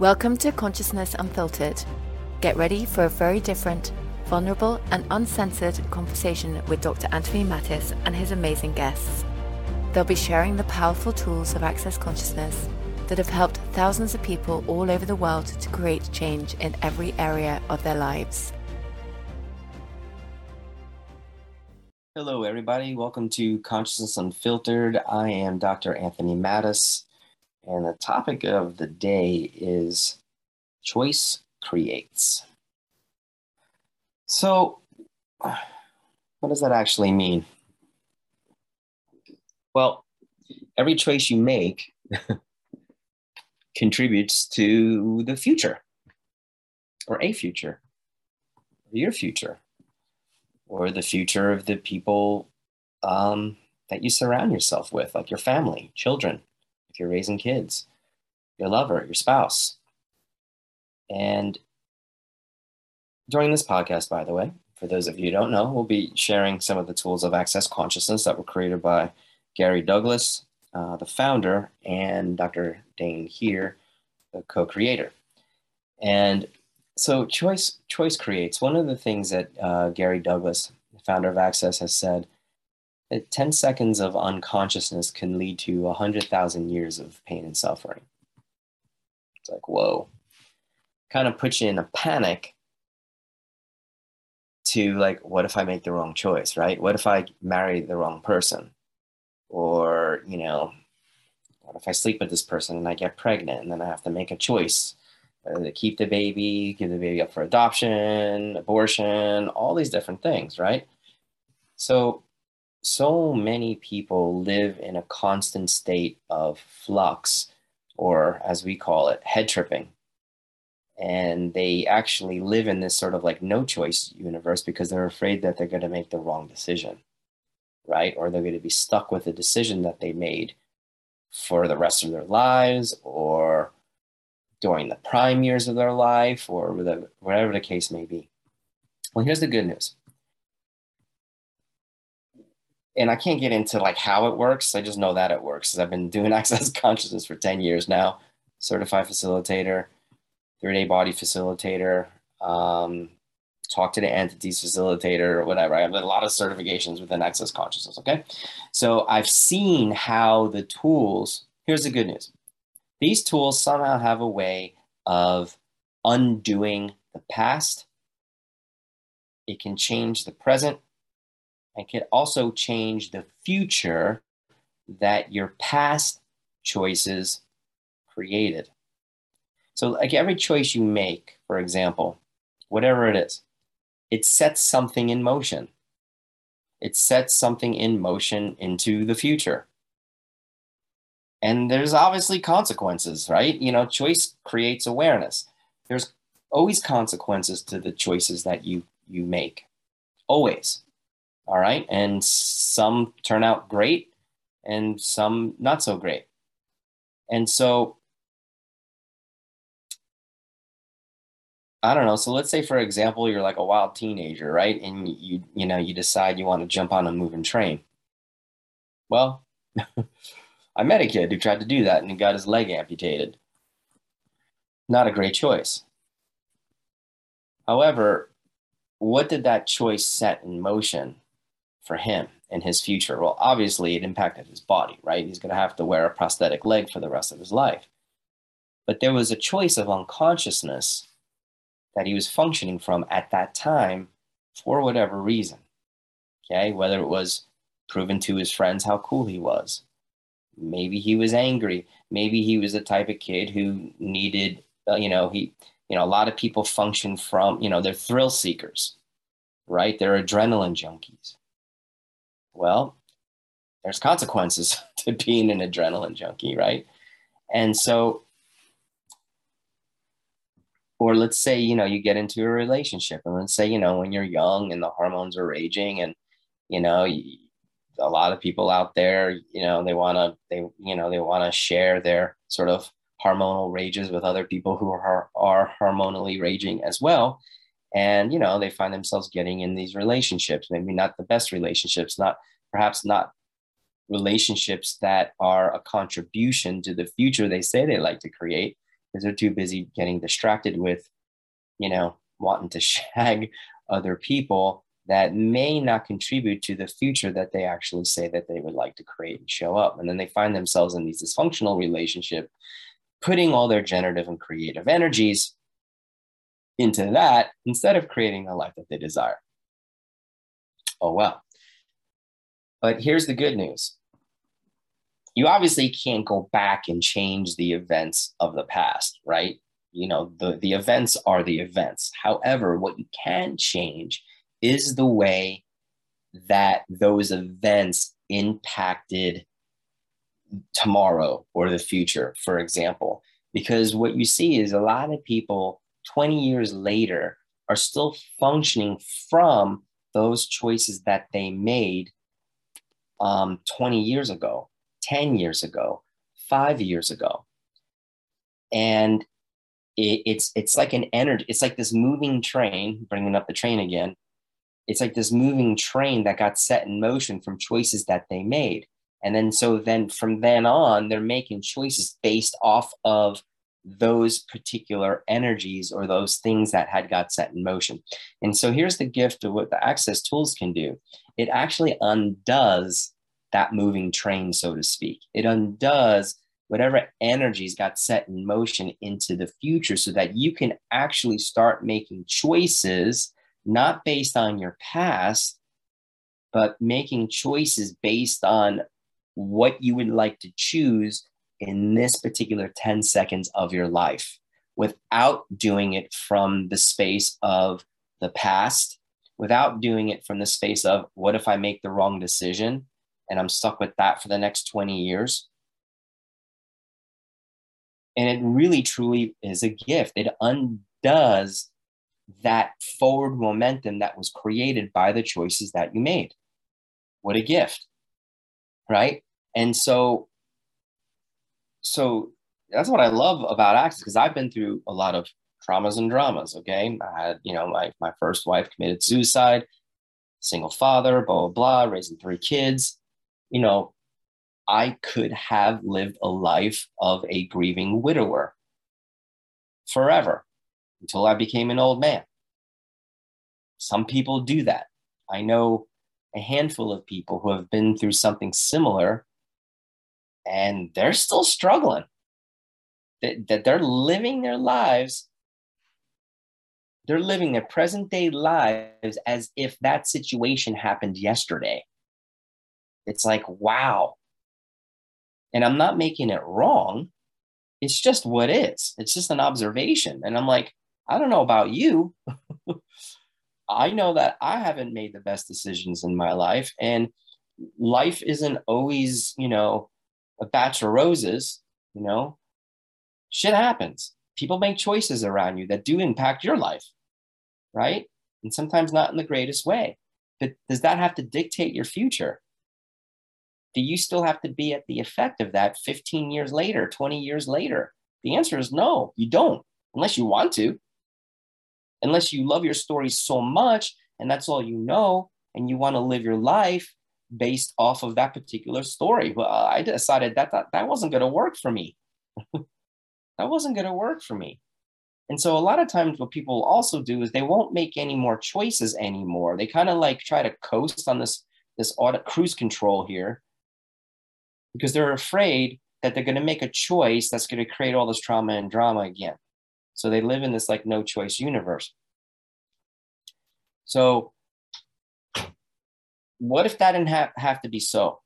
Welcome to Consciousness Unfiltered. Get ready for a very different, vulnerable, and uncensored conversation with Dr. Anthony Mattis and his amazing guests. They'll be sharing the powerful tools of Access Consciousness that have helped thousands of people all over the world to create change in every area of their lives. Hello, everybody. Welcome to Consciousness Unfiltered. I am Dr. Anthony Mattis. And the topic of the day is choice creates. So, what does that actually mean? Well, every choice you make contributes to the future or a future or your future or the future of the people um, that you surround yourself with, like your family, children, if you're raising kids, your lover, your spouse. And during this podcast, by the way, for those of you who don't know, we'll be sharing some of the tools of access consciousness that were created by Gary Douglas, uh, the founder, and Dr. Dane Heer, the co-creator. And so choice choice creates. One of the things that uh, Gary Douglas, the founder of Access, has said Uh, 10 seconds of unconsciousness can lead to 100,000 years of pain and suffering. It's like, whoa. Kind of puts you in a panic to, like, what if I make the wrong choice, right? What if I marry the wrong person? Or, you know, what if I sleep with this person and I get pregnant and then I have to make a choice? Whether to keep the baby, give the baby up for adoption, abortion, all these different things, right? So so many people live in a constant state of flux, or as we call it, head tripping. And they actually live in this sort of like no choice universe because they're afraid that they're going to make the wrong decision, right? Or they're going to be stuck with a decision that they made for the rest of their lives or during the prime years of their life or whatever the case may be. Well, here's the good news and I can't get into like how it works. I just know that it works because I've been doing access consciousness for 10 years now, certified facilitator, three day body facilitator, um, talk to the entities facilitator or whatever. I have a lot of certifications within access consciousness. Okay. So I've seen how the tools, here's the good news. These tools somehow have a way of undoing the past. It can change the present and can also change the future that your past choices created. So, like every choice you make, for example, whatever it is, it sets something in motion. It sets something in motion into the future. And there's obviously consequences, right? You know, choice creates awareness. There's always consequences to the choices that you you make. Always. All right. And some turn out great and some not so great. And so, I don't know. So let's say, for example, you're like a wild teenager, right? And you, you know, you decide you want to jump on a moving train. Well, I met a kid who tried to do that and he got his leg amputated. Not a great choice. However, what did that choice set in motion? For him and his future? Well, obviously, it impacted his body, right? He's going to have to wear a prosthetic leg for the rest of his life. But there was a choice of unconsciousness that he was functioning from at that time for whatever reason. Okay, whether it was proven to his friends how cool he was, maybe he was angry, maybe he was the type of kid who needed, uh, you know, he, you know, a lot of people function from, you know, they're thrill seekers, right? They're adrenaline junkies. Well, there's consequences to being an adrenaline junkie, right? And so, or let's say, you know, you get into a relationship, and let's say, you know, when you're young and the hormones are raging, and, you know, a lot of people out there, you know, they want to, they, you know, they want to share their sort of hormonal rages with other people who are, are hormonally raging as well and you know they find themselves getting in these relationships maybe not the best relationships not perhaps not relationships that are a contribution to the future they say they like to create because they're too busy getting distracted with, you know, wanting to shag other people that may not contribute to the future that they actually say that they would like to create and show up. And then they find themselves in these dysfunctional relationship, putting all their generative and creative energies into that instead of creating a life that they desire. Oh, well. But here's the good news you obviously can't go back and change the events of the past, right? You know, the, the events are the events. However, what you can change is the way that those events impacted tomorrow or the future, for example. Because what you see is a lot of people 20 years later are still functioning from those choices that they made um, 20 years ago, 10 years ago, five years ago. And it, it's it's like an energy, it's like this moving train, bringing up the train again. It's like this moving train that got set in motion from choices that they made. And then so then from then on, they're making choices based off of those particular energies or those things that had got set in motion. And so here's the gift of what the access tools can do. It actually undoes that moving train, so to speak. It undoes whatever energies got set in motion into the future so that you can actually start making choices not based on your past, but making choices based on what you would like to choose in this particular 10 seconds of your life without doing it from the space of the past, without doing it from the space of what if I make the wrong decision and I'm stuck with that for the next 20 years. And it really truly is a gift. It undoes that forward momentum that was created by the choices that you made. What a gift, right? And so so that's what I love about Access because I've been through a lot of traumas and dramas. Okay. I had, you know, my, my first wife committed suicide, single father, blah, blah, blah, raising three kids. You know, I could have lived a life of a grieving widower forever until I became an old man. Some people do that. I know a handful of people who have been through something similar and they're still struggling. That, that they're living their lives, they're living their present day lives as if that situation happened yesterday. It's like, wow. And I'm not making it wrong. It's just what is. It's just an observation. And I'm like, I don't know about you. I know that I haven't made the best decisions in my life. And life isn't always, you know, a batch of roses, you know, shit happens. People make choices around you that do impact your life, right? And sometimes not in the greatest way. But does that have to dictate your future? Do you still have to be at the effect of that 15 years later, 20 years later? The answer is no, you don't, unless you want to. Unless you love your story so much and that's all you know, and you want to live your life based off of that particular story. But I decided that that, that wasn't going to work for me. that wasn't going to work for me. And so a lot of times what people also do is they won't make any more choices anymore. They kind of like try to coast on this this audit cruise control here because they're afraid that they're going to make a choice that's going to create all this trauma and drama again. So they live in this like no choice universe. So what if that didn't have, have to be so?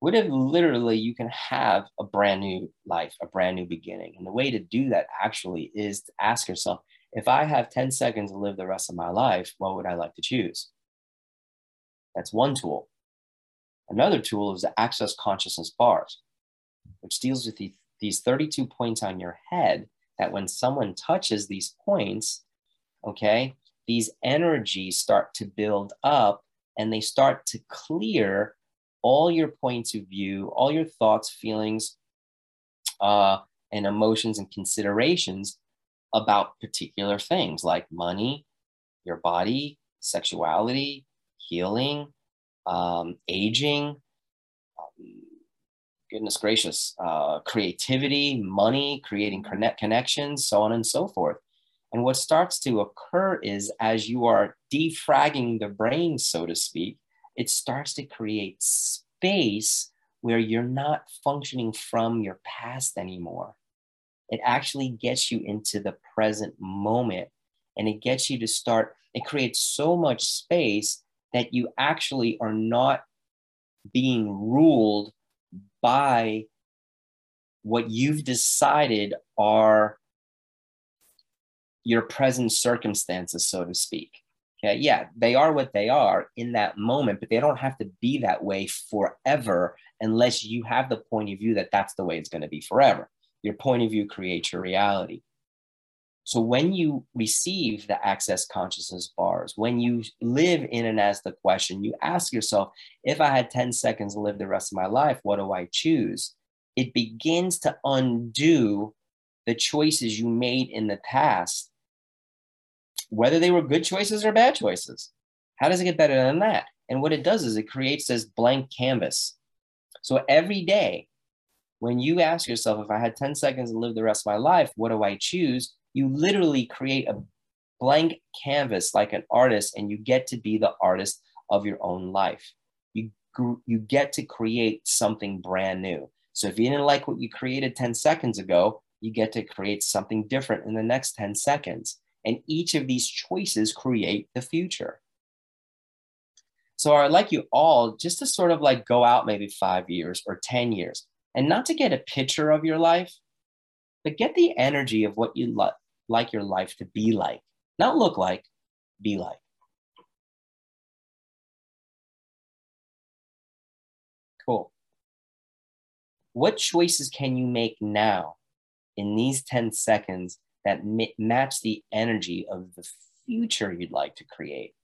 What if literally you can have a brand new life, a brand new beginning? And the way to do that actually is to ask yourself if I have 10 seconds to live the rest of my life, what would I like to choose? That's one tool. Another tool is the access consciousness bars, which deals with the, these 32 points on your head that when someone touches these points, okay, these energies start to build up and they start to clear all your points of view, all your thoughts, feelings, uh, and emotions and considerations about particular things like money, your body, sexuality, healing, um, aging, um, goodness gracious, uh, creativity, money, creating connect connections, so on and so forth. And what starts to occur is as you are defragging the brain, so to speak, it starts to create space where you're not functioning from your past anymore. It actually gets you into the present moment and it gets you to start, it creates so much space that you actually are not being ruled by what you've decided are your present circumstances, so to speak. Okay, yeah, they are what they are in that moment, but they don't have to be that way forever unless you have the point of view that that's the way it's going to be forever. Your point of view creates your reality. So when you receive the access consciousness bars, when you live in and as the question, you ask yourself, if I had 10 seconds to live the rest of my life, what do I choose? It begins to undo the choices you made in the past, whether they were good choices or bad choices. How does it get better than that? And what it does is it creates this blank canvas. So every day, when you ask yourself, if I had 10 seconds to live the rest of my life, what do I choose? you literally create a blank canvas like an artist and you get to be the artist of your own life you you get to create something brand new so if you didn't like what you created 10 seconds ago you get to create something different in the next 10 seconds and each of these choices create the future so i'd like you all just to sort of like go out maybe five years or 10 years and not to get a picture of your life but get the energy of what you like like your life to be like, not look like, be like. Cool. What choices can you make now in these 10 seconds that match the energy of the future you'd like to create?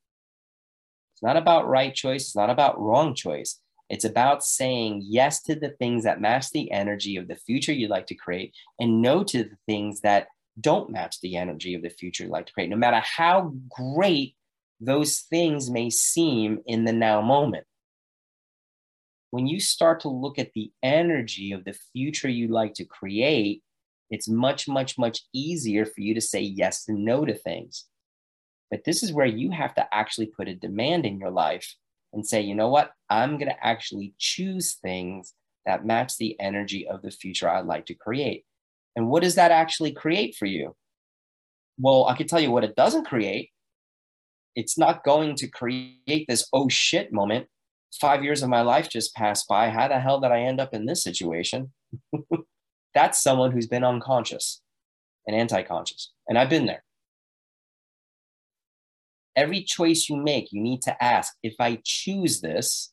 It's not about right choice, it's not about wrong choice. It's about saying yes to the things that match the energy of the future you'd like to create and no to the things that don't match the energy of the future you'd like to create, no matter how great those things may seem in the now moment. When you start to look at the energy of the future you'd like to create, it's much, much, much easier for you to say yes and no to things. But this is where you have to actually put a demand in your life and say, you know what? I'm going to actually choose things that match the energy of the future I'd like to create. And what does that actually create for you? Well, I can tell you what it doesn't create. It's not going to create this oh shit moment. Five years of my life just passed by. How the hell did I end up in this situation? That's someone who's been unconscious and anti conscious. And I've been there. Every choice you make, you need to ask if I choose this,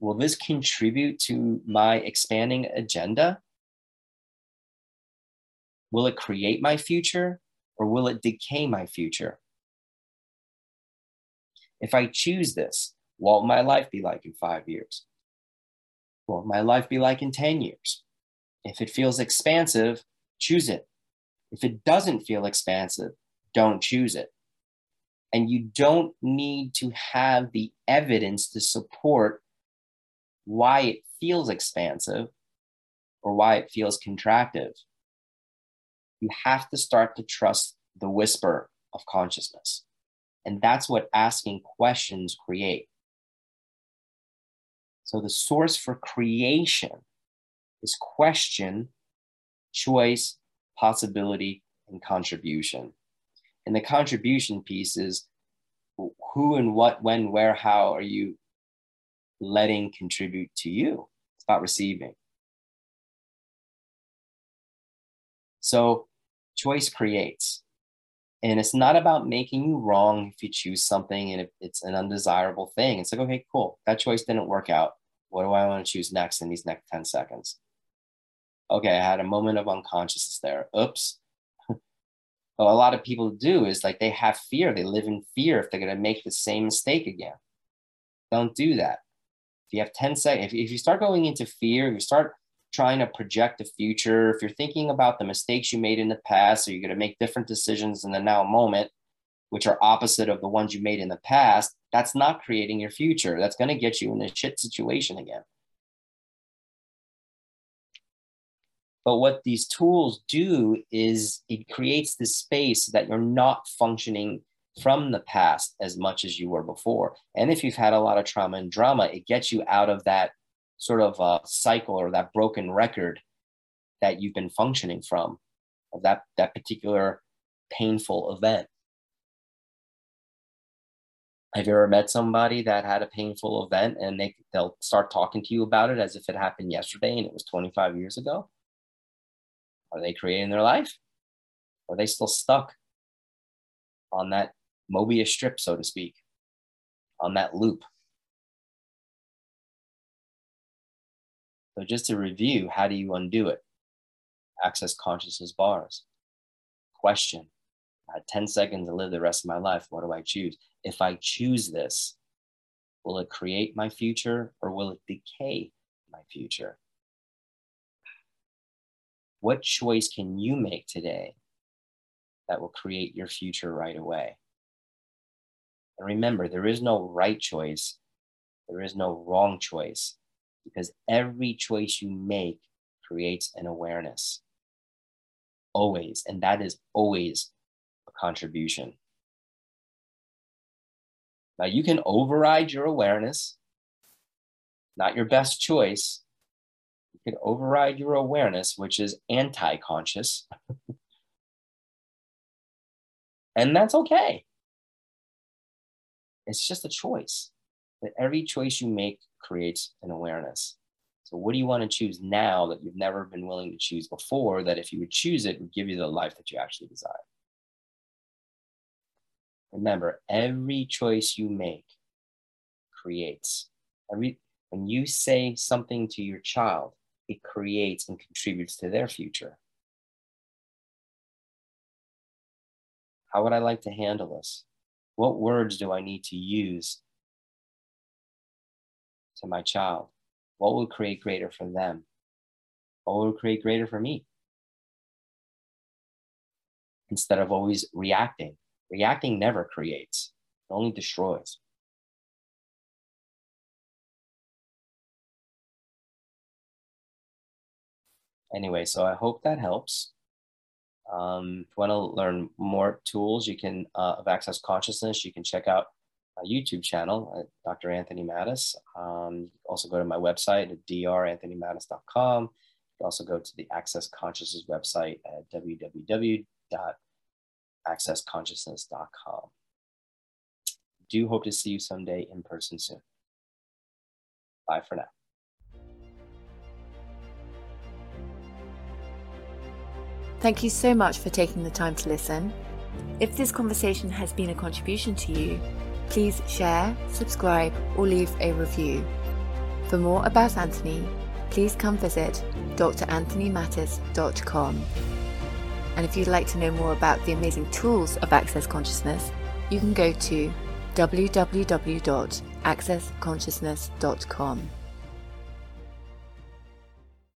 will this contribute to my expanding agenda? Will it create my future or will it decay my future? If I choose this, what will my life be like in five years? What will my life be like in 10 years? If it feels expansive, choose it. If it doesn't feel expansive, don't choose it. And you don't need to have the evidence to support why it feels expansive or why it feels contractive you have to start to trust the whisper of consciousness. And that's what asking questions create. So the source for creation is question, choice, possibility, and contribution. And the contribution piece is who and what, when, where, how are you letting contribute to you? It's about receiving. So choice creates. And it's not about making you wrong if you choose something and if it's an undesirable thing. It's like, okay, cool. That choice didn't work out. What do I want to choose next in these next 10 seconds? Okay, I had a moment of unconsciousness there. Oops. well, a lot of people do is like they have fear. They live in fear if they're going to make the same mistake again. Don't do that. If you have 10 seconds, if, if you start going into fear, you start trying to project the future, if you're thinking about the mistakes you made in the past, so you're going to make different decisions in the now moment, which are opposite of the ones you made in the past, that's not creating your future. That's going to get you in a shit situation again. But what these tools do is it creates this space that you're not functioning from the past as much as you were before. And if you've had a lot of trauma and drama, it gets you out of that sort of uh, cycle or that broken record that you've been functioning from of that, that particular painful event. Have you ever met somebody that had a painful event and they, they'll start talking to you about it as if it happened yesterday and it was 25 years ago? Are they creating their life? Are they still stuck on that Mobius strip, so to speak, on that loop? So, just to review, how do you undo it? Access consciousness bars. Question I had 10 seconds to live the rest of my life. What do I choose? If I choose this, will it create my future or will it decay my future? What choice can you make today that will create your future right away? And remember, there is no right choice, there is no wrong choice, because every choice you make creates an awareness. Always. And that is always a contribution. Now, you can override your awareness, not your best choice. Can override your awareness, which is anti conscious. and that's okay. It's just a choice. That every choice you make creates an awareness. So, what do you want to choose now that you've never been willing to choose before? That if you would choose it, would give you the life that you actually desire. Remember, every choice you make creates. Every when you say something to your child, it creates and contributes to their future. How would I like to handle this? What words do I need to use to my child? What will create greater for them? What will create greater for me? Instead of always reacting. Reacting never creates, it only destroys. Anyway, so I hope that helps. Um, if you want to learn more tools, you can uh, of access consciousness. You can check out my YouTube channel Dr. Anthony Mattis. Um, also go to my website at dranthonymattis.com. You can also go to the Access Consciousness website at www.accessconsciousness.com. Do hope to see you someday in person soon. Bye for now. Thank you so much for taking the time to listen. If this conversation has been a contribution to you, please share, subscribe, or leave a review. For more about Anthony, please come visit dranthonymattis.com. And if you'd like to know more about the amazing tools of Access Consciousness, you can go to www.accessconsciousness.com.